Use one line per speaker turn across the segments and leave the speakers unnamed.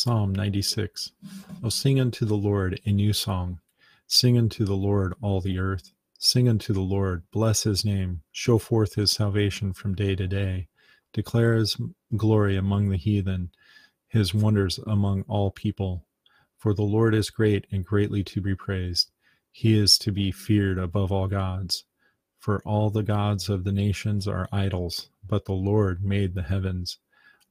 Psalm 96. O sing unto the Lord a new song. Sing unto the Lord all the earth. Sing unto the Lord, bless his name, show forth his salvation from day to day. Declare his glory among the heathen, his wonders among all people. For the Lord is great and greatly to be praised. He is to be feared above all gods. For all the gods of the nations are idols, but the Lord made the heavens.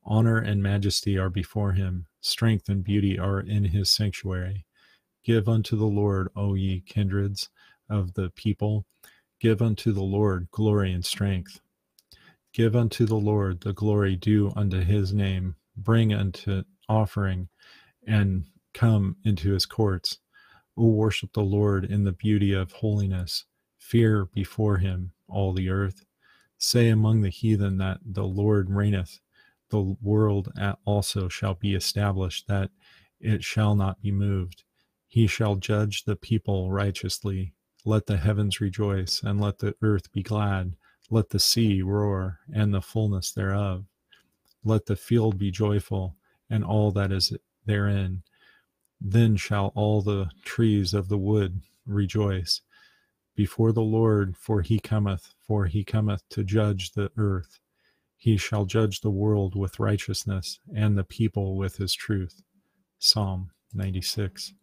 Honor and majesty are before him, strength and beauty are in his sanctuary. Give unto the Lord, O ye kindreds of the people, give unto the Lord glory and strength. Give unto the Lord the glory due unto his name. Bring unto offering and come into his courts. O worship the Lord in the beauty of holiness. Fear before him all the earth. Say among the heathen that the Lord reigneth the world also shall be established, that it shall not be moved. He shall judge the people righteously. Let the heavens rejoice, and let the earth be glad. Let the sea roar, and the fullness thereof. Let the field be joyful, and all that is therein. Then shall all the trees of the wood rejoice before the Lord, for he cometh, for he cometh to judge the earth. He shall judge the world with righteousness and the people with his truth. Psalm 96.